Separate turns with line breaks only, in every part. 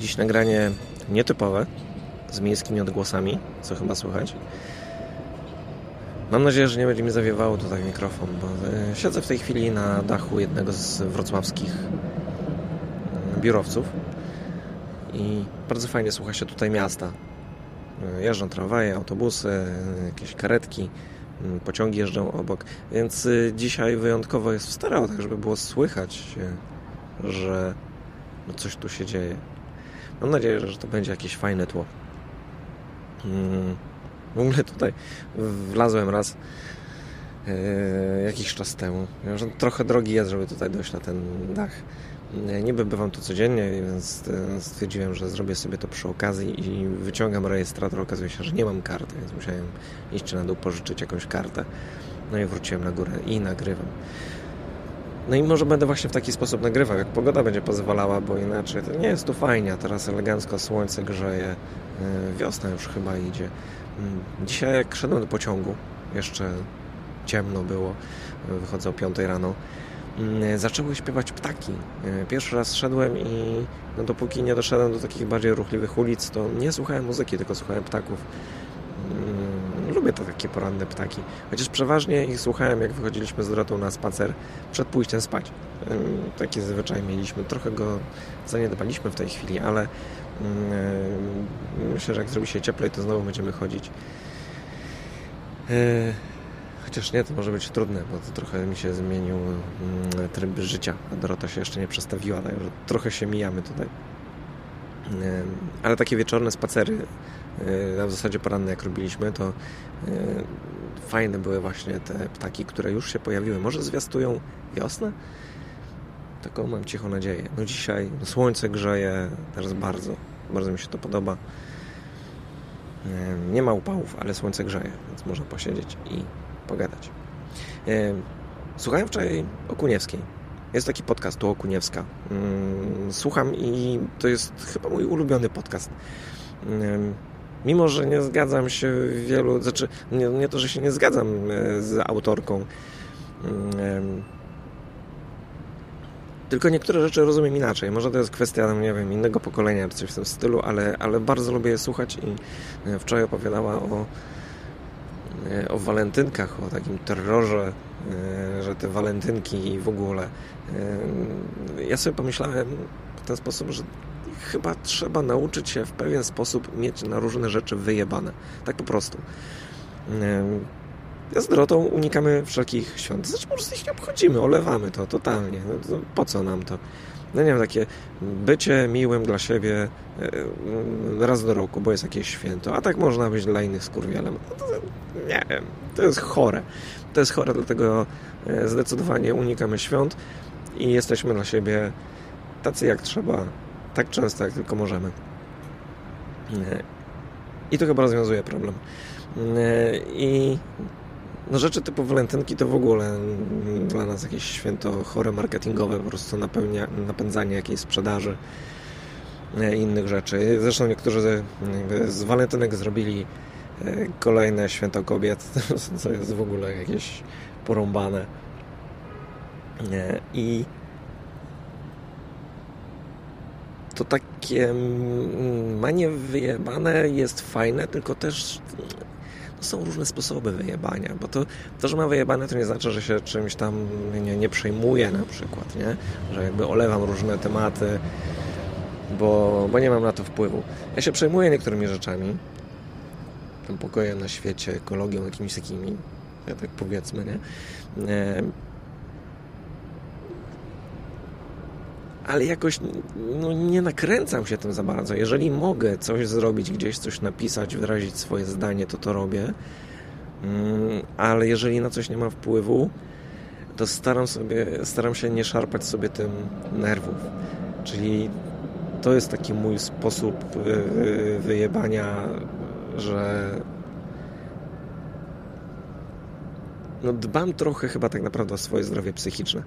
Dziś nagranie nietypowe, z miejskimi odgłosami, co chyba słychać. Mam nadzieję, że nie będzie mi zawiewało tutaj mikrofon, bo e, siedzę w tej chwili na dachu jednego z wrocławskich e, biurowców i bardzo fajnie słucha się tutaj miasta. E, jeżdżą tramwaje, autobusy, jakieś karetki, pociągi jeżdżą obok, więc dzisiaj wyjątkowo jest w stereo, tak żeby było słychać, że no coś tu się dzieje. Mam nadzieję, że to będzie jakieś fajne tło. Hmm. W ogóle tutaj wlazłem raz e, jakiś czas temu. Trochę drogi jest, żeby tutaj dojść na ten dach. E, niby bywam tu codziennie, więc e, stwierdziłem, że zrobię sobie to przy okazji i wyciągam rejestrator. Okazuje się, że nie mam karty, więc musiałem iść na dół, pożyczyć jakąś kartę. No i wróciłem na górę i nagrywam. No i może będę właśnie w taki sposób nagrywał, jak pogoda będzie pozwalała, bo inaczej to nie jest tu fajnie, a teraz elegancko słońce grzeje, e, wiosna już chyba idzie. Mm, dzisiaj jak szedłem do pociągu, jeszcze ciemno było, wychodzę o 5 rano, mm, zaczęły śpiewać ptaki. E, pierwszy raz szedłem i no dopóki nie doszedłem do takich bardziej ruchliwych ulic, to nie słuchałem muzyki, tylko słuchałem ptaków. Mm, takie poranne ptaki. Chociaż przeważnie ich słuchałem, jak wychodziliśmy z Dorotą na spacer przed pójściem spać. Taki zwyczaj mieliśmy. Trochę go zaniedbaliśmy w tej chwili, ale myślę, że jak zrobi się cieplej, to znowu będziemy chodzić. E, chociaż nie, to może być trudne, bo to trochę mi się zmienił tryb życia. Dorota się jeszcze nie przestawiła, także trochę się mijamy tutaj. Ale takie wieczorne spacery E, w zasadzie poranne jak robiliśmy, to e, fajne były właśnie te ptaki, które już się pojawiły. Może zwiastują wiosnę? Taką mam cichą nadzieję. No dzisiaj słońce grzeje teraz bardzo. Bardzo mi się to podoba. E, nie ma upałów, ale słońce grzeje, więc można posiedzieć i pogadać. Słuchałem wczoraj Okuniewskiej. Jest taki podcast tu Okuniewska. Mm, słucham i to jest chyba mój ulubiony podcast mimo że nie zgadzam się w wielu, znaczy nie, nie to, że się nie zgadzam e, z autorką, mm, tylko niektóre rzeczy rozumiem inaczej. Może to jest kwestia, nie wiem, innego pokolenia czy coś w tym stylu, ale, ale bardzo lubię je słuchać i e, wczoraj opowiadała o, e, o walentynkach, o takim terrorze, że te walentynki i w ogóle. Ja sobie pomyślałem w ten sposób, że chyba trzeba nauczyć się w pewien sposób mieć na różne rzeczy wyjebane. Tak po prostu. Ja z Dorotą unikamy wszelkich świąt. Znaczy po prostu ich nie obchodzimy, olewamy to totalnie. No, to po co nam to? No nie wiem, takie bycie miłym dla siebie raz do roku, bo jest jakieś święto, a tak można być dla innych skurwielem. No to, nie wiem, to jest chore. To jest chore, dlatego e, zdecydowanie unikamy świąt i jesteśmy dla siebie tacy jak trzeba, tak często, jak tylko możemy. I to chyba rozwiązuje problem. I no rzeczy typu walentynki to w ogóle dla nas jakieś święto chore marketingowe, po prostu napełnia, napędzanie jakiejś sprzedaży innych rzeczy. Zresztą niektórzy z walentynek zrobili e, kolejne święto kobiet, co jest w ogóle jakieś porąbane. I to takie mm, manie wyjebane jest fajne, tylko też no, są różne sposoby wyjebania, bo to, to, że ma wyjebane, to nie znaczy, że się czymś tam nie, nie przejmuje na przykład, nie? Że jakby olewam różne tematy, bo, bo nie mam na to wpływu. Ja się przejmuję niektórymi rzeczami, tam pokojem na świecie, ekologią, jakimiś takimi, ja tak powiedzmy, nie? E, ale jakoś no, nie nakręcam się tym za bardzo. Jeżeli mogę coś zrobić, gdzieś coś napisać, wyrazić swoje zdanie, to to robię. Mm, ale jeżeli na coś nie ma wpływu, to staram, sobie, staram się nie szarpać sobie tym nerwów. Czyli to jest taki mój sposób y, y, wyjebania, że no dbam trochę chyba tak naprawdę o swoje zdrowie psychiczne.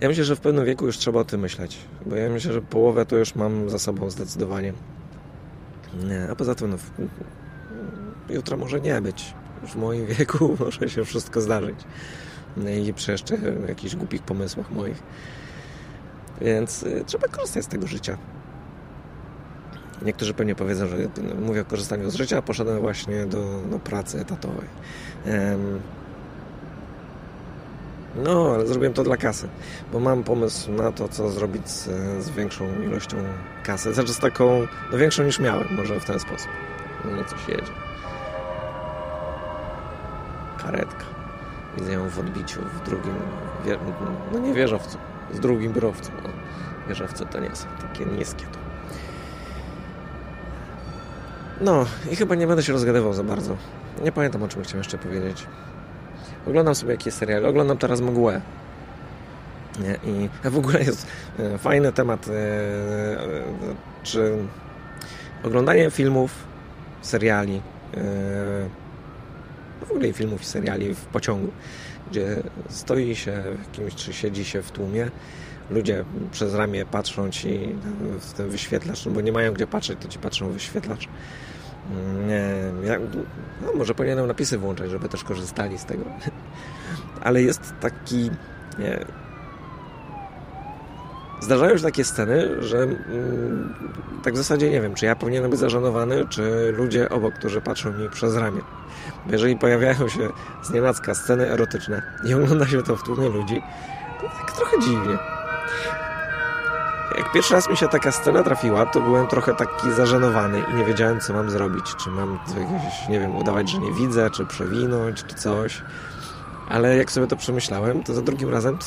Ja myślę, że w pewnym wieku już trzeba o tym myśleć, bo ja myślę, że połowę to już mam za sobą zdecydowanie. A poza tym, no, jutro może nie być. w moim wieku może się wszystko zdarzyć. I przy jeszcze jakichś głupich pomysłach moich. Więc y, trzeba korzystać z tego życia. Niektórzy pewnie powiedzą, że mówię o korzystaniu z życia, a poszedłem właśnie do, do pracy etatowej. No, ale zrobiłem to dla kasy, bo mam pomysł na to, co zrobić z, z większą ilością kasy. Znaczy z taką, no większą niż miałem, może w ten sposób. No coś jedzie. Karetka. Widzę ją w odbiciu w drugim, no nie wieżowcu, z drugim biurowcu. No, wieżowce to nie są takie niskie to. No i chyba nie będę się rozgadywał za bardzo. Nie pamiętam o czym chciałem jeszcze powiedzieć. Oglądam sobie jakieś seriale. Oglądam teraz Mgłę. Nie? I w ogóle jest e, fajny temat, e, e, czy oglądanie filmów, seriali, no w ogóle filmów i seriali w pociągu, gdzie stoi się w jakimś, czy siedzi się w tłumie, ludzie przez ramię patrzą ci w ten wyświetlacz, bo nie mają gdzie patrzeć, to ci patrzą w wyświetlacz. Nie, ja, no może powinienem napisy włączać, żeby też korzystali z tego. Ale jest taki... Nie, zdarzają się takie sceny, że mm, tak w zasadzie nie wiem, czy ja powinienem być zażenowany, czy ludzie obok, którzy patrzą mi przez ramię. Bo jeżeli pojawiają się z nienacka sceny erotyczne i ogląda się to w tłumie ludzi, to tak trochę dziwnie. Jak pierwszy raz mi się taka scena trafiła, to byłem trochę taki zażenowany i nie wiedziałem, co mam zrobić. Czy mam jakieś, nie wiem, udawać, że nie widzę, czy przewinąć, czy coś. Ale jak sobie to przemyślałem, to za drugim razem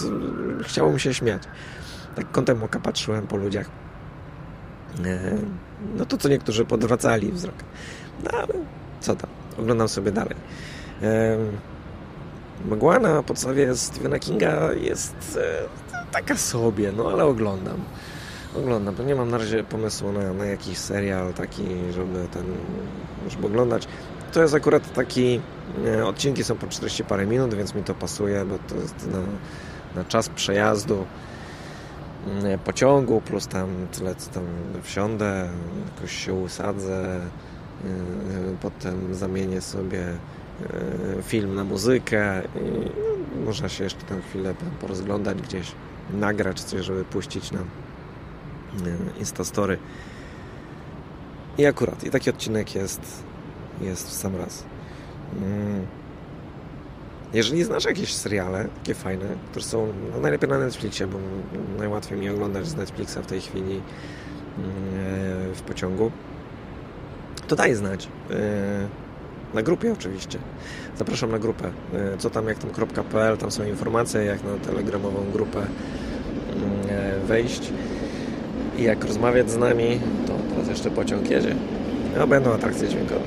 chciało mi się śmiać. Tak kątem oka patrzyłem po ludziach. E, no to co niektórzy podwracali wzrok. No ale co tam, oglądam sobie dalej. E, mgła na podstawie Stephena Kinga jest e, taka sobie, no ale oglądam oglądam. To nie mam na razie pomysłu na, na jakiś serial taki, żeby ten, żeby oglądać. To jest akurat taki, e, odcinki są po 40 parę minut, więc mi to pasuje, bo to jest na, na czas przejazdu e, pociągu, plus tam tyle, co tam wsiądę, jakoś się usadzę, e, potem zamienię sobie film na muzykę i można się jeszcze tam chwilę porozglądać gdzieś, nagrać coś, żeby puścić nam Instastory. I akurat, i taki odcinek jest, jest w sam raz. Mm. Jeżeli znasz jakieś seriale, takie fajne, które są no najlepiej na Netflixie, bo najłatwiej mi oglądać z Netflixa w tej chwili e, w pociągu, to daj znać. E, na grupie oczywiście. Zapraszam na grupę. Co tam, jak tam.pl, tam są informacje, jak na telegramową grupę wejść i jak rozmawiać z nami, to teraz jeszcze pociąg jedzie. No, będą atrakcje dźwiękowe.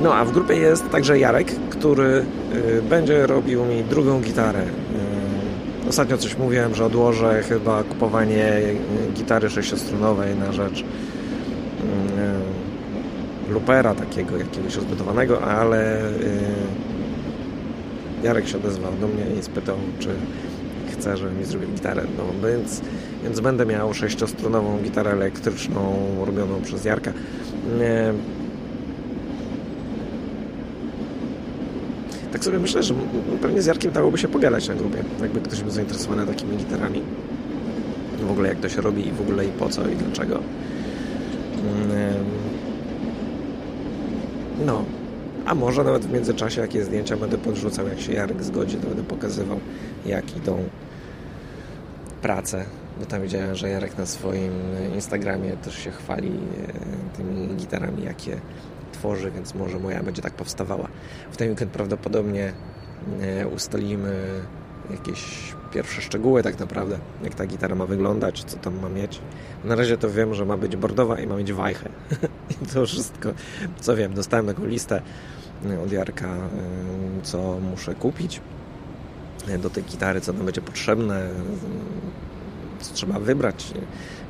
No, a w grupie jest także Jarek, który y, będzie robił mi drugą gitarę. Ostatnio coś mówiłem, że odłożę chyba kupowanie y, gitary sześciostrunowej na rzecz lupera takiego jakiegoś rozbudowanego, ale y, Jarek się odezwał do mnie i spytał, czy chcę, żeby mi zrobił gitarę. No, więc, więc będę miał sześciostronową gitarę elektryczną robioną przez Jarka. Tak sobie myślę, że pewnie z Jarkiem dałoby się pogadać na grupie, jakby ktoś był zainteresowany takimi gitarami. W ogóle jak to się robi i w ogóle i po co i dlaczego. No, a może nawet w międzyczasie jakieś zdjęcia będę podrzucał, jak się Jarek zgodzi, to będę pokazywał, jak idą prace. Bo tam widziałem, że Jarek na swoim Instagramie też się chwali e, tymi gitarami, jakie tworzy, więc może moja będzie tak powstawała. W ten weekend prawdopodobnie e, ustalimy jakieś pierwsze szczegóły tak naprawdę, jak ta gitara ma wyglądać, co tam ma mieć. Na razie to wiem, że ma być bordowa i ma mieć wajchę. I to wszystko, co wiem. Dostałem taką listę od Jarka, co muszę kupić do tej gitary, co nam będzie potrzebne, co trzeba wybrać,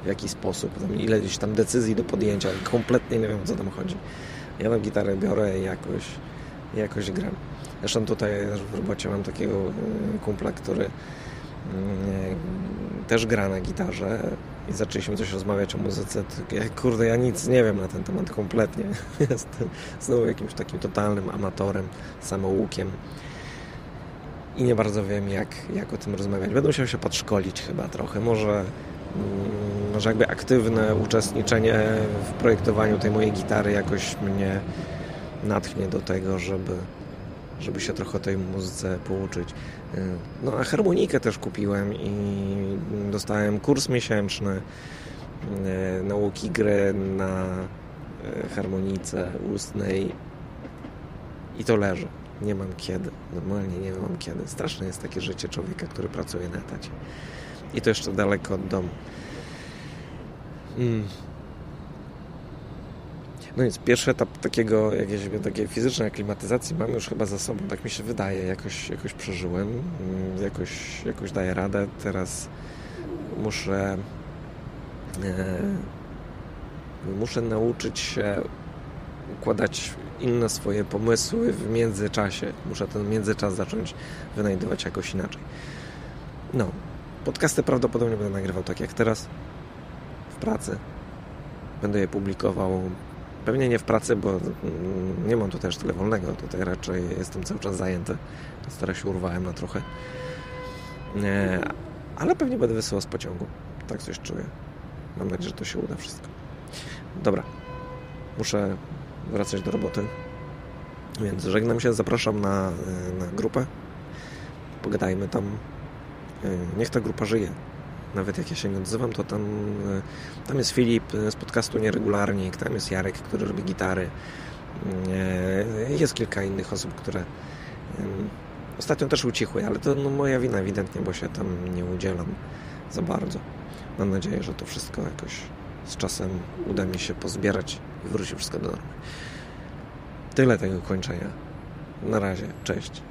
w jaki sposób, ile gdzieś tam decyzji do podjęcia, kompletnie nie wiem o co tam chodzi. Ja na gitarę biorę i jakoś, jakoś gram. Zresztą tutaj w robocie mam takiego e, kumpla, który mm, też gra na gitarze i zaczęliśmy coś rozmawiać o muzyce. Ja, kurde, ja nic nie wiem na ten temat kompletnie. Jestem znowu jakimś takim totalnym amatorem, samoukiem i nie bardzo wiem, jak, jak o tym rozmawiać. Będę musiał się podszkolić chyba trochę. Może mm, może jakby aktywne uczestniczenie w projektowaniu tej mojej gitary jakoś mnie natchnie do tego, żeby, żeby się trochę tej muzyce pouczyć. No a harmonikę też kupiłem i dostałem kurs miesięczny e, nauki gry na e, harmonice ustnej i to leży. Nie mam kiedy. Normalnie nie mam kiedy. Straszne jest takie życie człowieka, który pracuje na etacie. I to jeszcze daleko od domu. Mm. No więc pierwszy etap takiego, jakiejś takiej fizycznej aklimatyzacji mam już chyba za sobą, tak mi się wydaje, jakoś, jakoś przeżyłem, mm, jakoś, jakoś daję radę. Teraz muszę e, muszę nauczyć się układać inne swoje pomysły w międzyczasie. Muszę ten międzyczas zacząć wynajdywać jakoś inaczej. No, podcasty prawdopodobnie będę nagrywał tak jak teraz, w pracy. Będę je publikował Pewnie nie w pracy, bo nie mam tu też tyle wolnego. Tutaj raczej jestem cały czas zajęty. Teraz się urwałem na trochę. Ale pewnie będę wysyłał z pociągu. Tak coś czuję. Mam nadzieję, że to się uda wszystko. Dobra. Muszę wracać do roboty. Więc żegnam się, zapraszam na, na grupę. Pogadajmy tam. Niech ta grupa żyje nawet jak ja się nie odzywam, to tam, e, tam jest Filip e, z podcastu Nieregularnik, tam jest Jarek, który robi gitary. E, jest kilka innych osób, które ostatnio też ucichły, ale to no, moja wina ewidentnie, bo się tam nie udzielam za bardzo. Mam nadzieję, że to wszystko jakoś z czasem uda mi się pozbierać i wróci wszystko do normy. Tyle tego kończenia. Na razie. Cześć.